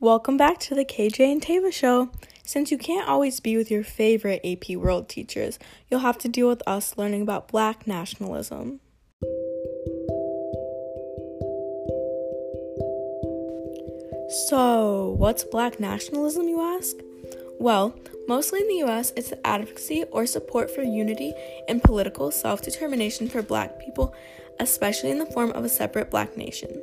Welcome back to the KJ and Tava Show. Since you can't always be with your favorite AP World teachers, you'll have to deal with us learning about black nationalism. So, what's black nationalism, you ask? Well, mostly in the US, it's the advocacy or support for unity and political self determination for black people, especially in the form of a separate black nation.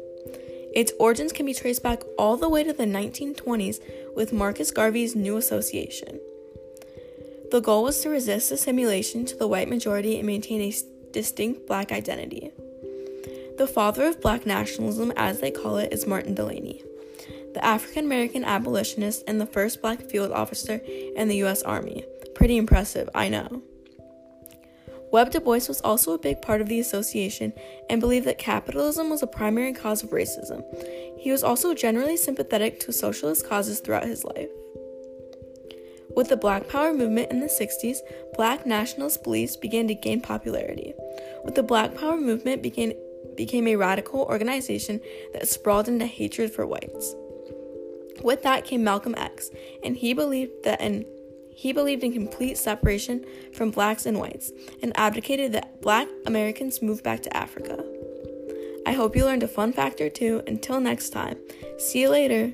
Its origins can be traced back all the way to the 1920s with Marcus Garvey's New Association. The goal was to resist assimilation to the white majority and maintain a distinct black identity. The father of black nationalism, as they call it, is Martin Delany, the African American abolitionist and the first black field officer in the U.S. Army. Pretty impressive, I know. Webb Du Bois was also a big part of the association and believed that capitalism was a primary cause of racism. He was also generally sympathetic to socialist causes throughout his life. With the Black Power movement in the 60s, black nationalist beliefs began to gain popularity. With the Black Power movement began, became a radical organization that sprawled into hatred for whites. With that came Malcolm X, and he believed that an he believed in complete separation from blacks and whites and advocated that black Americans move back to Africa. I hope you learned a fun fact or two. Until next time, see you later.